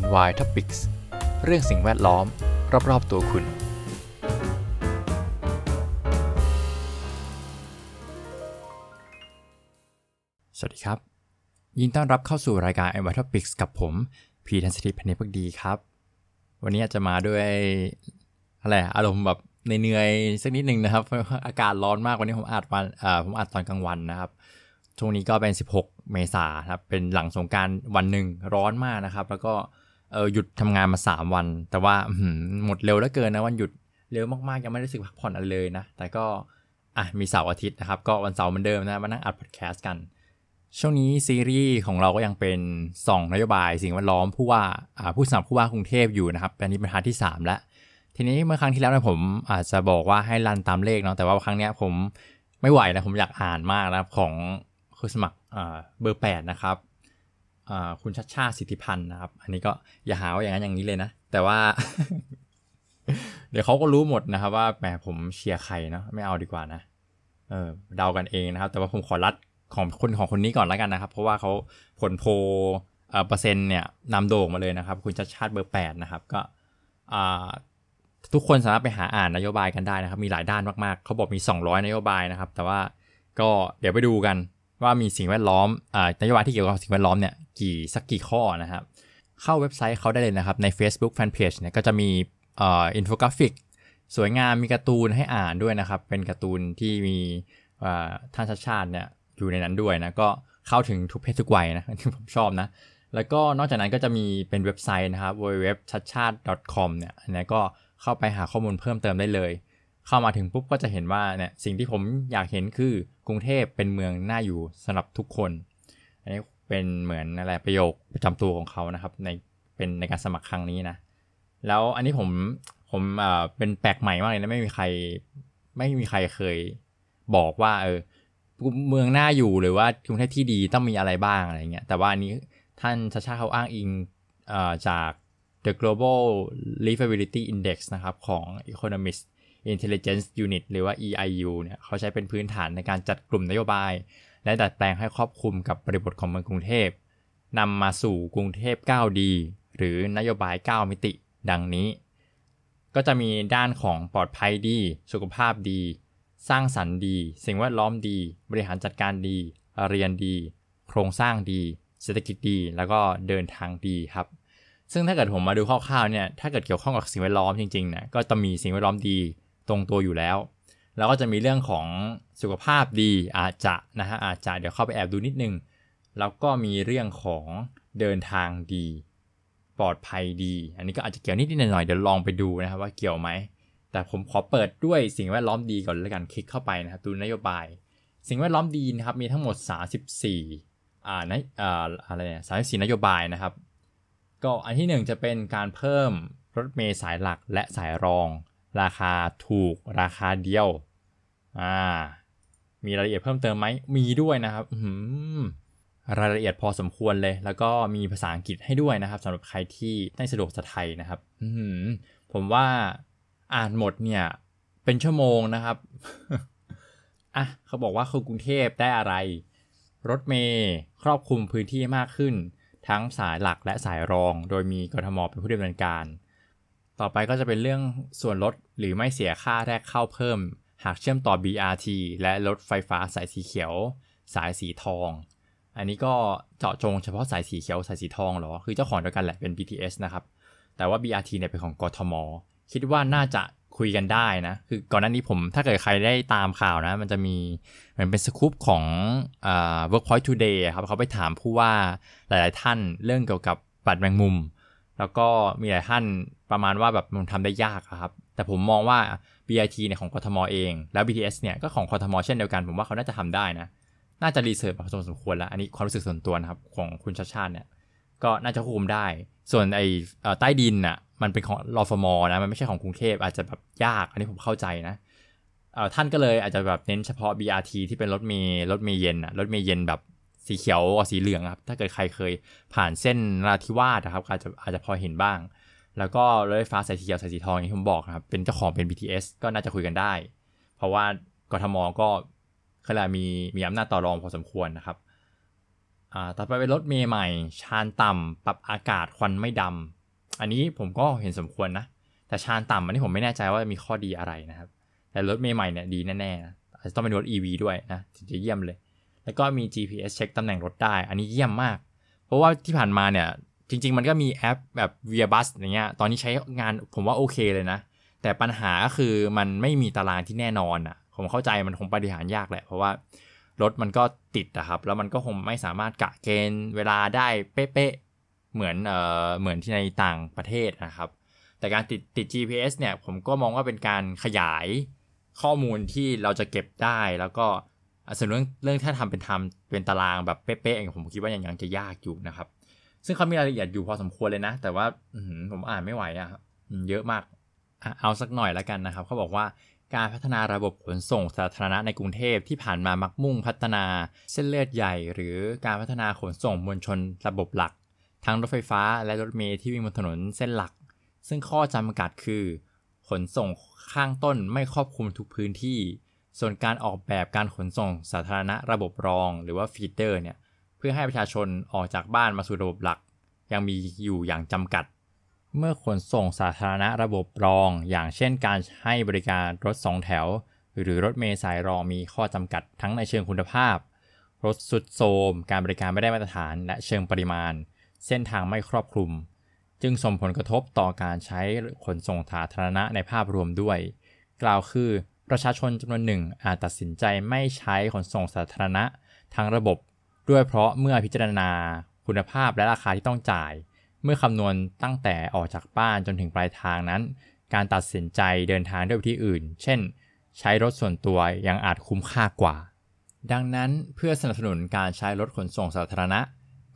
NY Topics เรื่องสิ่งแวดล้อม รอบ ๆ ตัวคุณ สวัสดีครับ ยินต้อนรับเข้าสู่รายการ NY Topics กับผม พีทันสถิตพันธ์พักดีครับ วันนี้อาจจะมาด้วยอะไรอารมณ์แบบเหนื่อยๆสักนิดหนึ่งนะครับ อากาศร้อนมากวันนี้ผมอัดวันอ่าผมอัดตอนกลางวันนะครับ ช่วงนี้ก็เป็น 16 เมษายนครับ เป็นหลังสงกรานต์วันหนึ่งร้อนมากนะครับ แล้วก็เออหยุดทำงานมา 3 วัน แต่ว่าหมดเร็วเหลือเกินนะวันหยุดเร็วมากๆ ยังไม่ได้รู้สึกพักผ่อนอะไรเลยนะ แต่ก็อะมีเสาร์อาทิตย์นะครับ ก็วันเสาร์เหมือนเดิมนะ มานั่งอัดพอดแคสต์กัน ช่วงนี้ซีรีส์ของเราก็ยังเป็นส่องนโยบาย สิ่งแวดล้อมผู้ว่าอ่าผู้สมัครผู้ว่ากรุงเทพอยู่นะครับอันนี้เป็น part ที่ 3 แล้ว ทีนี้เมื่อครั้งที่แล้วเนี่ยผมอาจจะบอกว่าให้ run ตามเลขเนาะแต่ว่าครั้งเนี้ยผมไม่ไหวนะผมอยากอ่านมากนะครับของ ผู้สมัครเบอร์ 8 นะครับคุณชัดชาติสิทธิพันธ์นะครับ อันนี้ก็อย่าหาว่าอย่างนั้นอย่างนี้เลยนะ แต่ว่า เดี๋ยวเขาก็รู้หมดนะครับ ว่าแหมผมเชียร์ใครเนาะไม่เอาดีกว่านะ เออเดากันเองนะครับ แต่ว่าผมขอรัดของคนของคนนี้ก่อนแล้วกันนะครับ เพราะว่าเขาผลโพเปอร์เซ็นต์เนี่ยนำโด่งมาเลยนะครับ คุณชัดชาติเบอร์ 8 นะครับ ก็ทุกคนสามารถไปหาอ่านนโยบายกันได้นะครับ มีหลายด้านมากๆ เขาบอกมี 200 นโยบายนะครับ แต่ว่าก็เดี๋ยวไปดูกัน ว่ามีสิ่งแวดล้อมอ่านโยบายที่เกี่ยวกับสิ่งแวดล้อมเนี่ยกี่สักกี่ข้อนะครับ เข้าเว็บไซต์เขาได้เลยนะครับ ใน Facebook Fanpage เนี่ยก็จะมีอ่ออินโฟกราฟิก สวยงามมีการ์ตูนให้อ่านด้วยนะครับ เป็นการ์ตูนที่มีอ่าท่านชัชชาติเนี่ยอยู่ในนั้นด้วยนะก็เข้าถึงทุกเพศทุกวัยนะที่ผมชอบนะแล้วก็นอกจากนั้นก็จะมีเป็นเว็บไซต์นะครับ www ชัชชาติ .com เนี่ยอันนี้ก็เข้าไปหาข้อมูลเพิ่มเติมได้เลย เข้ามาถึงปุ๊บก็จะเห็นว่าเนี่ยสิ่งที่ผมอยากเห็นคือกรุงเทพเป็นเมืองน่าอยู่สำหรับทุกคน อันนี้เป็นเหมือนอะไรประโยคประจำตัวของเขานะครับ ในเป็นในการสมัครครั้งนี้นะ แล้วอันนี้ผมผมเอ่อเป็นแปลกใหม่มากเลยนะไม่มีใครไม่มีใครเคยบอกว่าเออเมืองน่าอยู่หรือว่ากรุงเทพที่ดีต้องมีอะไรบ้างอะไรเงี้ยแต่ว่าอันนี้ท่านชาชาเขาอ้างอิงเอ่อจาก The Global Livability Index นะครับของ Economist Intelligence Unit หรือว่า EIU เนี่ยเขาใช้เป็นพื้นฐานในการจัดกลุ่มนโยบาย และดัดแปลงให้ครอบคลุมกับบริบทของเมืองกรุงเทพนำมาสู่กรุงเทพ 9D หรือนโยบาย 9 มิติ ดังนี้ ก็จะมีด้านของปลอดภัยดี สุขภาพดี สร้างสรรค์ดี สิ่งแวดล้อมดี บริหารจัดการดี เรียนดี โครงสร้างดี เศรษฐกิจดี แล้วก็เดินทางดีครับ ซึ่งถ้าเกิดผมมาดูคร่าวๆเนี่ย ถ้าเกิดเกี่ยวข้องกับสิ่งแวดล้อมจริงๆนี่ยก็จะมีสิ่งแวดล้อมดี ตรงตัวอยู่แล้ว แล้วก็จะมีเรื่องของสุขภาพดีอาจจะนะฮะอาจจะเดี๋ยวเข้าไปแอบดูนิดนึง แล้วก็มีเรื่องของเดินทางดี ปลอดภัยดี อันนี้ก็อาจจะเกี่ยวนิดๆหน่อยเดี๋ยวลองไปดูนะครับว่าเกี่ยวไหม แต่ผมขอเปิดด้วยสิ่งแวดล้อมดีก่อนแล้วกันคลิกเข้าไปนะครับดูนโยบาย สิ่งแวดล้อมดีนะครับมีทั้งหมด 34อ่านะอ่าอะไรเนี่ย34นโยบายนะครับ ก็อันที่หนึ่งจะเป็นการเพิ่มรถเมล์สายหลักและสายรอง ราคาถูกราคาเดียว อ่า มีรายละเอียดเพิ่มเติมไหม มีด้วยนะครับอื้อหือรายละเอียดพอสมควรเลย แล้วก็มีภาษาอังกฤษให้ด้วยนะครับสำหรับใครที่ไม่สะดวกสะไทยนะครับอื้อหือผมว่าอ่านหมดเนี่ย เป็นชั่วโมงนะครับ อะ เขาบอกว่าคือกรุงเทพได้อะไร รถเมล์ครอบคลุมพื้นที่มากขึ้น ทั้งสายหลักและสายรอง โดยมีกทมเป็นผู้ดำเนินการ ต่อไปก็จะเป็นเรื่องส่วนลดหรือไม่เสียค่าแรกเข้าเพิ่ม หากเชื่อมต่อ BRT และรถไฟฟ้าสายสีเขียว สายสีทอง อันนี้ก็เจาะจงเฉพาะสายสีเขียวสายสีทองเหรอ คือเจ้าของเดียวกันแหละเป็น BTS นะครับ แต่ว่า BRT เนี่ยเป็นของกทม คิดว่าน่าจะคุยกันได้นะ คือก่อนหน้านี้ผมถ้าเกิดใครได้ตามข่าวนะ มันจะมีเหมือนเป็นสกู๊ปของอ่า Workpoint Today ครับเขาไปถามผู้ว่าหลาย ๆ ท่านเรื่องเกี่ยวกับบัตรแมงมุม แล้วก็มีหลายท่านประมาณว่าแบบมันทำได้ยากครับ แต่ผมมองว่า BIT เนี่ยของกทมเอง แล้ว BTS เนี่ยก็ของกทมเช่นเดียวกัน ผมว่าเขาน่าจะทำได้นะ น่าจะรีเสิร์ชพอสมควรแล้ว อันนี้ความรู้สึกส่วนตัวนะครับของคุณชาชาติเนี่ย ก็น่าจะควบคุมได้ ส่วนไอ้ใต้ดินน่ะ มันเป็นของรอฟมอนะ มันไม่ใช่ของกรุงเทพอาจจะแบบยาก อันนี้ผมเข้าใจนะท่านก็เลยอาจจะแบบเน้นเฉพาะ BRT ที่เป็นรถเมล์รถเมล์เย็นอะรถเมล์เย็นแบบ สีเขียวกับสีเหลืองครับ ถ้าเกิดใครเคยผ่านเส้นนราธิวาสนะครับอาจจะอาจจะพอเห็นบ้าง แล้วก็รถไฟฟ้าสายสีเขียวสายสีทองอย่างที่ผมบอกนะครับ เป็นเจ้าของเป็น BTS ก็น่าจะคุยกันได้ เพราะว่ากทมก็ขาเรียกว่ามีมีอำนาจต่อรองพอสมควรนะครับอ่าต่อไปเป็นรถเมย์ใหม่ ชานต่ำปรับอากาศควันไม่ดำอันนี้ผมก็เห็นสมควรนะ แต่ชานต่ำอันนี้ผมไม่แน่ใจว่ามีข้อดีอะไรนะครับ แต่รถเมย์ใหม่เนี่ยดีแน่ๆอาจจะต้องเป็นรถ EV ด้วยนะถึงจะเยี่ยมเลย แล้วก็มี GPS เช็คตำแหน่งรถได้ อันนี้เยี่ยมมาก เพราะว่าที่ผ่านมาเนี่ยจริง ๆ มันก็มีแอปแบบ Via Bus อย่างเงี้ยตอนนี้ใช้งานผมว่าโอเคเลยนะ แต่ปัญหาก็คือมันไม่มีตารางที่แน่นอนอะผมเข้าใจมันคงบริหารยากแหละ เพราะว่ารถมันก็ติดอะครับ แล้วมันก็คงไม่สามารถกะเกณฑ์เวลาได้เป๊ะๆเหมือนเอ่อเหมือนที่ในต่างประเทศนะครับ แต่การติดติด GPS เนี่ยผมก็มองว่าเป็นการขยายข้อมูลที่เราจะเก็บได้แล้วก็ ส่วนเรื่องเรื่องถ้าทำเป็นทำเป็นตารางแบบเป๊ะๆเองผมคิดว่ายังยังจะยากอยู่นะครับ ซึ่งเขามีรายละเอียดอยู่พอสมควรเลยนะ แต่ว่าผมอ่านไม่ไหวอะเยอะมากเอาสักหน่อยแล้วกันนะครับเขาบอกว่าการพัฒนาระบบขนส่งสาธารณะในกรุงเทพที่ผ่านมามักมุ่งพัฒนาเส้นเลือดใหญ่ หรือการพัฒนาขนส่งมวลชนระบบหลัก ทั้งรถไฟฟ้าและรถเมล์ที่วิ่งบนถนนเส้นหลัก ซึ่งข้อจำกัดคือ ขนส่งข้างต้นไม่ครอบคลุมทุกพื้นที่ ส่วนการออกแบบการขนส่งสาธารณะระบบรอง หรือว่าฟีเดอร์เนี่ยเพื่อให้ประชาชนออกจากบ้านมาสู่ระบบหลัก ยังมีอยู่อย่างจำกัด เมื่อขนส่งสาธารณะระบบรอง อย่างเช่นการให้บริการรถสองแถว หรือรถเมล์สายรองมีข้อจำกัดทั้งในเชิงคุณภาพ รถสุดโทมการบริการไม่ได้มาตรฐาน และเชิงปริมาณ เส้นทางไม่ครอบคลุม จึงส่งผลกระทบต่อการใช้ขนส่งสาธารณะในภาพรวมด้วย กล่าวคือ ประชาชนจำนวนหนึ่งอาจตัดสินใจไม่ใช้ขนส่งสาธารณะทั้งระบบ ด้วยเพราะเมื่อพิจารณาคุณภาพและราคาที่ต้องจ่าย เมื่อคำนวณตั้งแต่ออกจากบ้านจนถึงปลายทางนั้น การตัดสินใจเดินทางด้วยวิธีอื่น เช่น ใช้รถส่วนตัวยังอาจคุ้มค่ากว่า ดังนั้นเพื่อสนับสนุนการใช้รถขนส่งสาธารณะ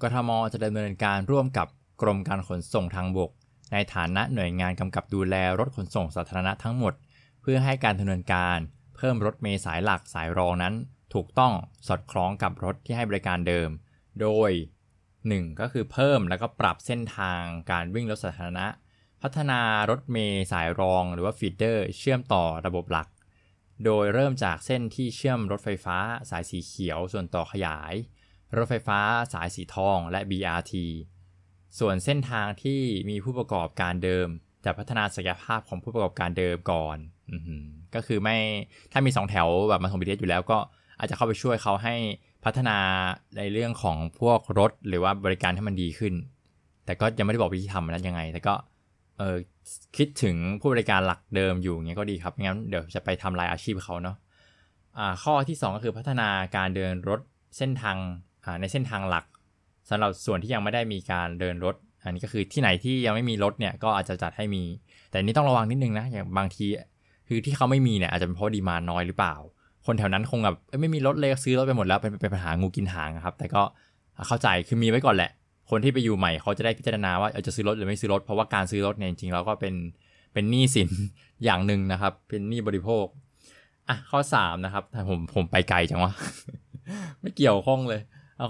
กทมจะดำเนินการร่วมกับกรมการขนส่งทางบก ในฐานะหน่วยงานกำกับดูแลรถขนส่งสาธารณะทั้งหมด พื่อให้การดำเนินการ เพิ่มรถเมล์สายหลักสายรองนั้น ถูกต้องสอดคล้องกับรถที่ให้บริการเดิม โดย 1. ก็คือเพิ่มแล้วก็ปรับเส้นทางการวิ่งรถสาธารณะ พัฒนารถเมล์สายรองหรือว่าฟีเดอร์ เชื่อมต่อระบบหลัก โดยเริ่มจากเส้นที่เชื่อมรถไฟฟ้าสายสีเขียวส่วนต่อขยาย รถไฟฟ้าสายสีทองและ BRT ส่วนเส้นทางที่มีผู้ประกอบการเดิม จะพัฒนาศักยภาพของผู้ประกอบการเดิมก่อน ก็คือไม่ถ้ามี2แถวแบบมาส่งบีเอยู่แล้วก็อาจจะเข้าไปช่วยเขาให้พัฒนาในเรื่องของพวกรถหรือว่าบริการให้มันดีขึ้น แต่ก็ยังไม่ได้บอกวิธีทำนั้นยังไง แต่ก็เออคิดถึงผู้บริการหลักเดิมอยู่เงี้ยก็ดีครับงั้นเดี๋ยวจะไปทำลายอาชีพเขาเนาะอ่าข้อที่ 2 ก็คือพัฒนาการเดินรถเส้นทางอ่าในเส้นทางหลักสำหรับส่วนที่ยังไม่ได้มีการเดินรถ อันนี้ก็คือที่ไหนที่ยังไม่มีรถเนี่ยก็อาจจะจัดให้มี แต่นี้ต้องระวังนิดนึงนะอย่างบางที คือที่เขาไม่มีเนี่ยอาจจะเป็นเพราะดีมาน้อยหรือเปล่า คนแถวนั้นคงแบบไม่มีรถเลยซื้อรถไปหมดแล้วเป็นเป็นปัญหางูกินหางครับ แต่ก็เข้าใจคือมีไว้ก่อนแหละ คนที่ไปอยู่ใหม่เขาจะได้พิจารณาว่าจะซื้อรถหรือไม่ซื้อรถเพราะว่าการซื้อรถเนี่ยจริงๆเราก็เป็นเป็นหนี้สินอย่างหนึ่งนะครับ เป็นหนี้บริโภคอะข้อ3นะครับผมผมไปไกลจังวะไม่เกี่ยวข้องเลย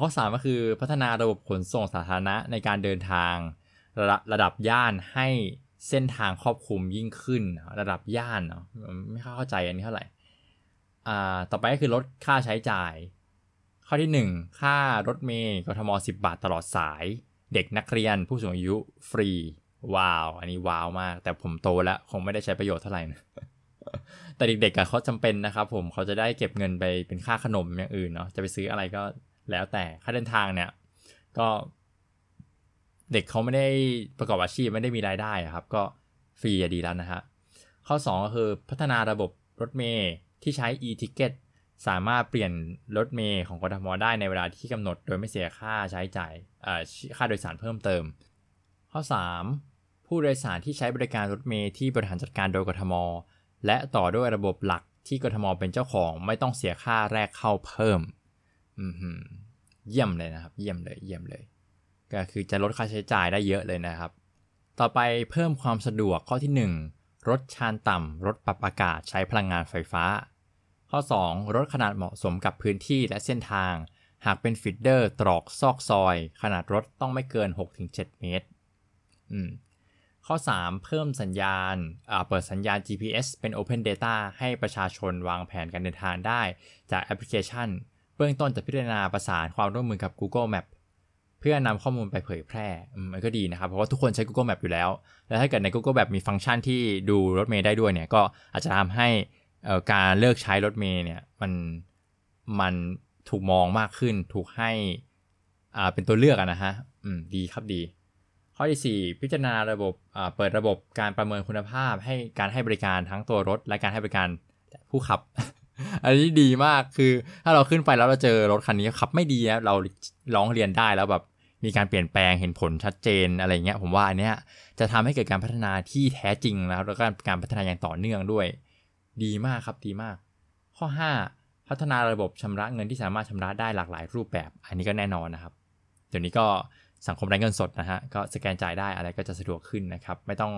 ข้อ 3 ก็คือพัฒนาระบบขนส่งสาธารณะในการเดินทางระระดับย่านให้ เส้นทางครอบคลุมยิ่งขึ้นระดับย่านเนาะไม่เข้าใจอันนี้เท่าไหร่อ่าต่อไปก็คือลดค่าใช้จ่าย ข้อที่ 1 ค่ารถเมย์กทม 10 บาทตลอดสาย เด็กนักเรียนผู้สูงอายุฟรี ว้าว อันนี้ว้าวมาก แต่ผมโตแล้วคงไม่ได้ใช้ประโยชน์เท่าไหร่นะแต่เด็กๆเขาจำเป็นนะครับผมเขาจะได้เก็บเงินไปเป็นค่าขนมอย่างอื่นเนาะจะไปซื้ออะไรก็แล้วแต่ค่าเดินทางเนี่ย ก็ เด็กเขาไม่ได้ประกอบอาชีพไม่ได้มีรายได้ครับ ก็ฟรีดีแล้วนะฮะข้อ 2 ก็คือพัฒนาระบบรถเมย์ที่ใช้ e-ticket สามารถเปลี่ยนรถเมย์ของกทมได้ในเวลาที่กำหนด โดยไม่เสียค่าใช้จ่ายค่าโดยสารเพิ่มเติม ข้อ 3 ผู้โดยสารที่ใช้บริการรถเมย์ที่บริหารจัดการโดยกทม และต่อด้วยระบบหลักที่กทมเป็นเจ้าของไม่ต้องเสียค่าแรกเข้าเพิ่มเยี่ยมเลยนะครับ เยี่ยมเลยเยี่ยมเลย ก็คือจะลดค่าใช้จ่ายได้เยอะเลยนะครับ ต่อไปเพิ่มความสะดวกข้อที่ 1 รถชานต่ำ รถปรับอากาศใช้พลังงานไฟฟ้า ข้อ 2 รถขนาดเหมาะสมกับพื้นที่และเส้นทาง หากเป็นฟิดเดอร์ตรอกซอกซอย ขนาดรถต้องไม่เกิน 6-7 เมตร อืมข้อ 3 เพิ่มสัญญาณ เปิดสัญญาณ GPS เป็น Open Data ให้ประชาชนวางแผนการเดินทางได้ จากแอปพลิเคชัน เบื้องต้นจะพิจารณาประสานความร่วมมือกับ Google Map เพื่อนำข้อมูลไปเผยแพร่มันก็ดีนะครับ เพราะว่าทุกคนใช้ Google Map อยู่แล้ว แล้วถ้าเกิดใน Google Map มีฟังก์ชันที่ดูรถเมย์ได้ด้วยเนี่ยก็อาจจะทำให้การเลิกใช้รถเมย์เนี่ยมันมันถูกมองมากขึ้น ถูกให้อ่าเป็นตัวเลือกนะฮะอืมดีครับดี ข้อที่ 4 พิจารณาระบบอ่าเปิดระบบการประเมินคุณภาพ ให้การให้บริการทั้งตัวรถ และการให้บริการผู้ขับ อันนี้ดีมากคือ ถ้าเราขึ้นไปแล้วเราเจอรถคันนี้ขับไม่ดีเราร้องเรียนได้แล้วแบบมีการเปลี่ยนแปลงเห็นผลชัดเจนอะไรเงี้ยผมว่าอันเนี้ยจะทำให้เกิดการพัฒนาที่แท้จริงแล้วแล้วก็การพัฒนาอย่างต่อเนื่องด้วย ดีมากครับดีมาก ข้อ 5 พัฒนาระบบชำระเงินที่สามารถชำระได้หลากหลายรูปแบบ อันนี้ก็แน่นอนนะครับ เดี๋ยวนี้ก็สังคมไร้เงินสดนะฮะก็สแกนจ่ายได้อะไรก็จะสะดวกขึ้นนะครับ ไม่ต้อง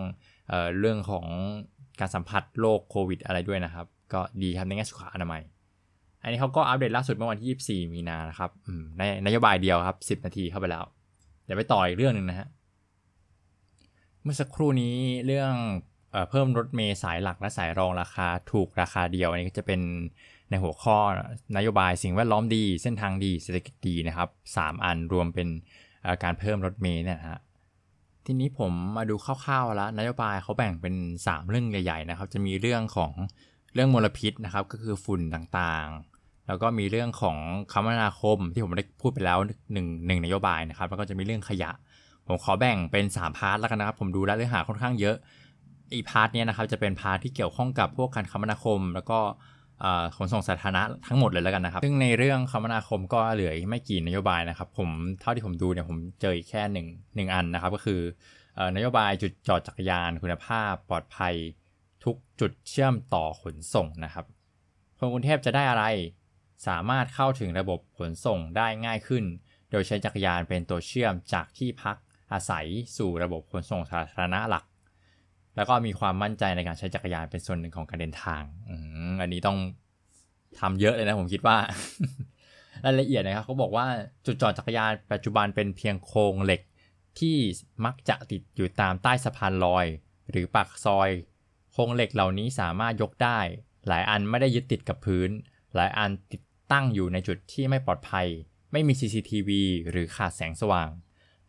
เออเรื่องของการสัมผัสโรคโควิด อะไรด้วยนะครับ ก็ดีครับในแง่สุขอนามัย อันนี้เขาก็อัปเดตล่าสุดเมื่อวันที่ 24 มีนานะครับในนโยบายเดียวครับ 10 นาทีเข้าไปแล้ว เดี๋ยวไปต่ออีกเรื่องหนึ่งนะฮะ เมื่อสักครู่นี้เรื่องเอเพิ่มรถเมย์สายหลักและสายรองราคาถูกราคาเดียว อันนี้ก็จะเป็นในหัวข้อนโยบายสิ่งแวดล้อมดี เส้นทางดีเศรษฐกิจดีนะครับ 3 อันรวมเป็นการเพิ่มรถเมย์เนี่ยฮะทีนี้ผมมาดูคร่าวๆแล้วนโยบายเขาแบ่งเป็น 3 เรื่องใหญ่ๆนะครับ จะมีเรื่องของ เรื่องมลพิษนะครับก็คือฝุ่นต่างๆ แล้วก็มีเรื่องของคมนาคมที่ผมได้พูดไปแล้วหนึ่งหนึ่งนโยบายนะครับ แล้วก็จะมีเรื่องขยะ ผมขอแบ่งเป็น 3 part แล้วกันนะครับ ผมดูแล้วเนื้อหาค่อนข้างเยอะ อี part เนี้ยนะครับจะเป็น part ที่เกี่ยวข้องกับพวกการคมนาคม แล้วก็ขนส่งสาธารณะทั้งหมดเลยแล้วกันนะครับ ซึ่งในเรื่องคมนาคมก็เหลือไม่กี่นโยบายนะครับ ผมเท่าที่ผมดูเนี่ยผมเจอแค่หนึ่งหนึ่งอันนะครับ ก็คือนโยบายจุดจอดจักรยานคุณภาพปลอดภัย ทุกจุดเชื่อมต่อขนส่งนะครับ คนกรุงเทพจะได้อะไร สามารถเข้าถึงระบบขนส่งได้ง่ายขึ้น โดยใช้จักรยานเป็นตัวเชื่อมจากที่พักอาศัยสู่ระบบขนส่งสาธารณะหลัก แล้วก็มีความมั่นใจในการใช้จักรยานเป็นส่วนหนึ่งของการเดินทางออันนี้ต้องทำเยอะเลยนะผมคิดว่ารายละเอียดนะครับเขาบอกว่าจุดจอดจักรยานปัจจุบันเป็นเพียงโครงเหล็กที่มักจะติดอยู่ตามใต้สะพานลอย หรือปากซอย โครงเหล็กเหล่านี้สามารถยกได้ หลายอันไม่ได้ยึดติดกับพื้น หลายอันติดตั้งอยู่ในจุดที่ไม่ปลอดภัย ไม่มี CCTV หรือขาดแสงสว่าง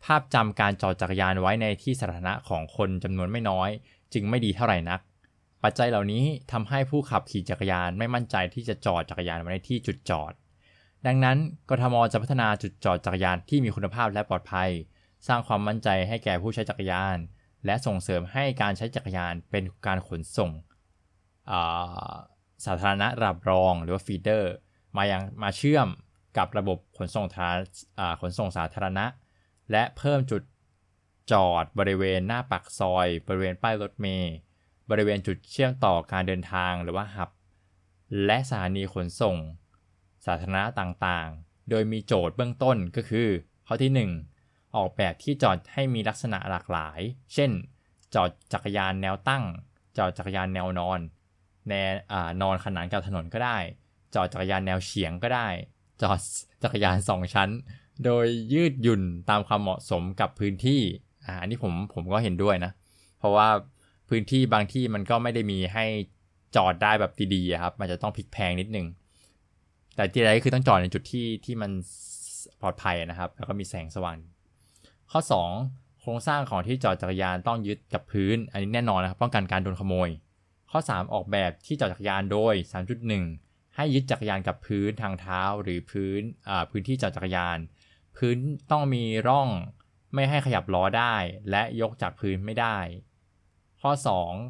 ภาพจำการจอดจักรยานไว้ในที่สาธารณะของคนจำนวนไม่น้อย จึงไม่ดีเท่าไหร่นัก ปัจจัยเหล่านี้ทำให้ผู้ขับขี่จักรยานไม่มั่นใจที่จะจอดจักรยานไว้ในที่จุดจอด ดังนั้นกทมจะพัฒนาจุดจอดจักรยานที่มีคุณภาพและปลอดภัย สร้างความมั่นใจให้แก่ผู้ใช้จักรยาน และส่งเสริมให้การใช้จักรยานเป็นการขนส่งสาธารณะรับรองหรือว่าฟีเดอร์มายังมาเชื่อมกับระบบขนส่งทาขนส่งสาธารณะ และเพิ่มจุดจอดบริเวณหน้าปากซอย บริเวณป้ายรถเมล์บริเวณจุดเชื่อมต่อการเดินทางหรือว่าหับ และสถานีขนส่ง สาธารณะต่างๆ โดยมีโจทย์เบื้องต้นก็คือ ข้อที่ 1 ออกแบบที่จอดให้มีลักษณะหลากหลาย เช่น จอดจักรยานแนวตั้ง จอดจักรยานแนวนอน แนนอนขนานกับถนนก็ได้ จอดจักรยานแนวเฉียงก็ได้ จอดจักรยานสองชั้น โดยยืดหยุ่นตามความเหมาะสมกับพื้นที่ อันนี้ผมผมก็เห็นด้วยนะ เพราะว่าพื้นที่บางที่มันก็ไม่ได้มีให้จอดได้แบบดีๆครับ มันจะต้องพลิกแพงนิดนึง แต่ที่ไรก็คือต้องจอดในจุดที่ที่มันปลอดภัยนะครับ แล้วก็มีแสงสว่าง ข้อ 2 โครงสร้างของที่จอดจักรยานต้องยึดกับพื้น อันนี้แน่นอนนะครับป้องกันการโดนขโมย ข้อ 3 ออกแบบที่จอดจักรยานโดย 3.1 ให้ยึดจักรยานกับพื้นทางเท้าหรือพื้นพื้นที่จอดจักรยาน พื้นต้องมีร่องไม่ให้ขยับล้อได้ และยกจากพื้นไม่ได้ ข้อ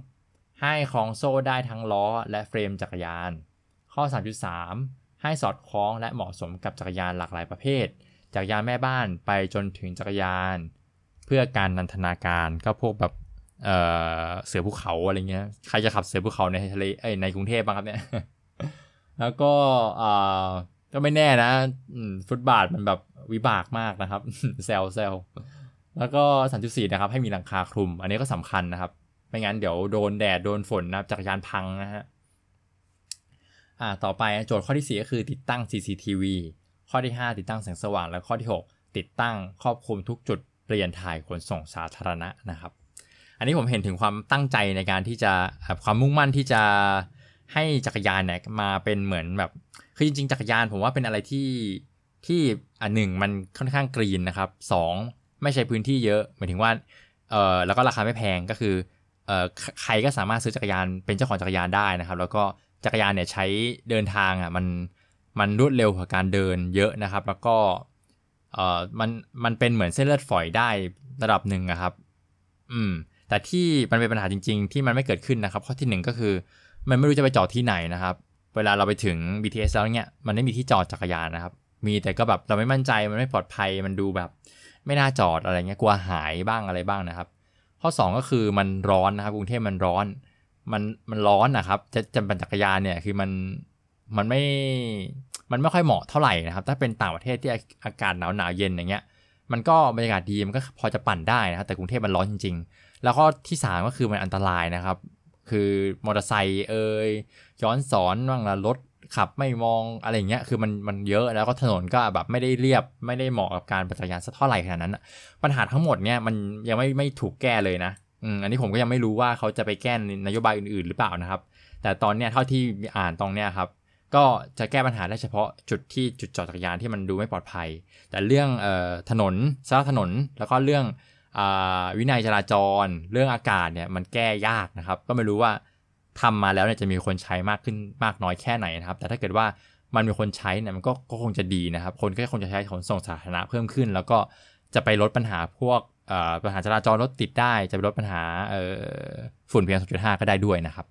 2. ให้คล้องโซ่ได้ทั้งล้อและเฟรมจักรยาน ข้อ 3.3 ให้สอดคล้องและเหมาะสมกับจักรยานหลากหลายประเภท จากยานแม่บ้านไปจนถึงจักรยาน เพื่อการนันทนาการก็พวกแบบเเสือภูเขาอะไรเงี้ยใครจะขับเสือภูเขาในทะเลเอ้ในกรุงเทพบ้างครับเนี่ยแล้วก็ก็ไม่แน่นะฟุตบาทมันแบบวิบากมากนะครับเซลเซลแล้วก็ 3.4 นะครับ ให้มีหลังคาคลุม อันนี้ก็สำคัญนะครับ ไม่งั้นเดี๋ยวโดนแดด โดนฝนนะจักรยานพังนะฮะอ่าต่อไปโจทย์ข้อที่ 4 ก็คือติดตั้ง CCTV ข้อที่ 5 ติดตั้งแสงสว่าง และข้อที่ 6 ติดตั้งครอบคลุมทุกจุดเปลี่ยนถ่ายขนส่งสาธารณะนะครับ อันนี้ผมเห็นถึงความตั้งใจในการที่จะความมุ่งมั่นที่จะให้จักรยานเนี่ยมาเป็นเหมือนแบบคือจริงๆจักรยานผมว่าเป็นอะไรที่ที่อันหนึ่งมันค่อนข้างกรีนนะครับสองไม่ใช้พื้นที่เยอะหมายถึงว่าเออแล้วก็ราคาไม่แพงก็คือเออใครก็สามารถซื้อจักรยานเป็นเจ้าของจักรยานได้นะครับ แล้วก็จักรยานเนี่ยใช้เดินทางอะมัน มันรวดเร็วกว่าการเดินเยอะนะครับ แล้วก็เออมันมันเป็นเหมือนเส้นเลือดฝอยได้ระดับหนึ่งนะครับ อืม แต่ที่มันเป็นปัญหาจริง ๆ ที่มันไม่เกิดขึ้นนะครับ ข้อที่หนึ่งก็คือ มันไม่รู้จะไปจอดที่ไหนนะครับ เวลาเราไปถึง BTS แล้วเนี่ยมันไม่มีที่จอดจักรยานนะครับ มีแต่ก็แบบเราไม่มั่นใจมันไม่ปลอดภัยมันดูแบบ ไม่น่าจอดอะไรเงี้ยกลัวหายบ้างอะไรบ้างนะครับ ข้อ 2 ก็คือมันร้อนนะครับกรุงเทพมันร้อน มันมันร้อนนะครับ จะจะปั่นจักรยานเนี่ยคือมัน มันไม่มันไม่ค่อยเหมาะเท่าไหร่นะครับ ถ้าเป็นต่างประเทศที่อากาศหนาวหนาวเย็นอย่างเงี้ย มันก็บรรยากาศดีมันก็พอจะปั่นได้นะครับ แต่กรุงเทพมันร้อนจริง ๆ แล้วข้อที่3ก็คือมันอันตรายนะครับ คือมอเตอร์ไซค์เอ่ยย้อนสอนบ้างละรถขับไม่มองอะไรเงี้ย คือมันมันเยอะแล้วก็ถนนก็แบบไม่ได้เรียบไม่ได้เหมาะกับการปั่นจักรยานสักเท่าไหร่ขนาดนั้นปัญหาทั้งหมดเนี่ยมันยังไม่ไม่ถูกแก้เลยนะอืมอันนี้ผมก็ยังไม่รู้ว่าเขาจะไปแก้นโยบายอื่นๆ หรือเปล่านะครับ แต่ตอนเนี้ยเท่าที่อ่านตรงเนี้ยครับ ก็จะแก้ปัญหาได้เฉพาะจุดที่จุดจอดจักรยานที่มันดูไม่ปลอดภัย แต่เรื่องออถนนสภาพถนน แล้วก็เรื่องวินัยจราจร เรื่องอากาศเนี่ยมันแก้ยากนะครับ ก็ไม่รู้ว่าทำมาแล้วเนี่ยจะมีคนใช้มากขึ้นมากน้อยแค่ไหนนะครับ แต่ถ้าเกิดว่ามันมีคนใช้เนี่ยมันก็ก็คงจะดีนะครับ คนก็คงจะใช้ขนส่งสาธารณะเพิ่มขึ้น แล้วก็จะไปลดปัญหาพวกปัญหาจราจรรถติดได้ จะไปลดปัญหาฝุ่น PM 2.5 ก็ได้ด้วยนะครับ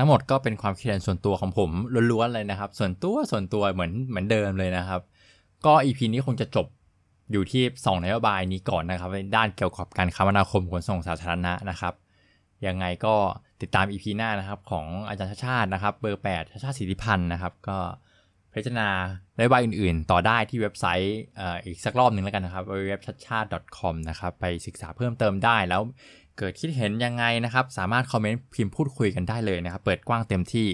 ทั้งหมดก็เป็นความคิดเห็นส่วนตัวของผมล้วนๆเลยนะครับ ส่วนตัวส่วนตัวเหมือนเหมือนเดิมเลยนะครับ ก็ EP นี้คงจะจบอยู่ที่2นโยบายนี้ก่อนนะครับ ในด้านเกี่ยวกับการคมนาคมขนส่งสาธารณะนะครับยังไงก็ติดตาม EP หน้านะครับ ของอาจารย์ชาชาตินะครับ เบอร์8ชาชาติสิทธิพันธ์นะครับ ก็พิจารณาได้ใบอื่นๆ ต่อได้ที่เว็บไซต์อีกสักรอบหนึ่งแล้วกันนะครับเว็บชัดชาติ .com นะครับไปศึกษาเพิ่มเติมได้แล้ว เกิดคิดเห็นยังไงนะครับ สามารถคอมเมนต์พิมพ์พูดคุยกันได้เลยนะครับ เปิดกว้างเต็มที่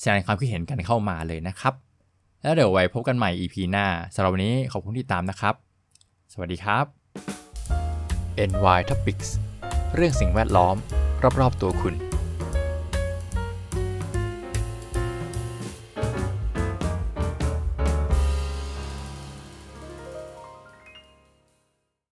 แสดงความคิดเห็นกันเข้ามาเลยนะครับ แล้วเดี๋ยวไว้พบกันใหม่ EP หน้าสำหรับวันนี้ขอบคุณที่ตามนะครับ สวัสดีครับ NY Topics เรื่องสิ่งแวดล้อม รอบๆตัวคุณ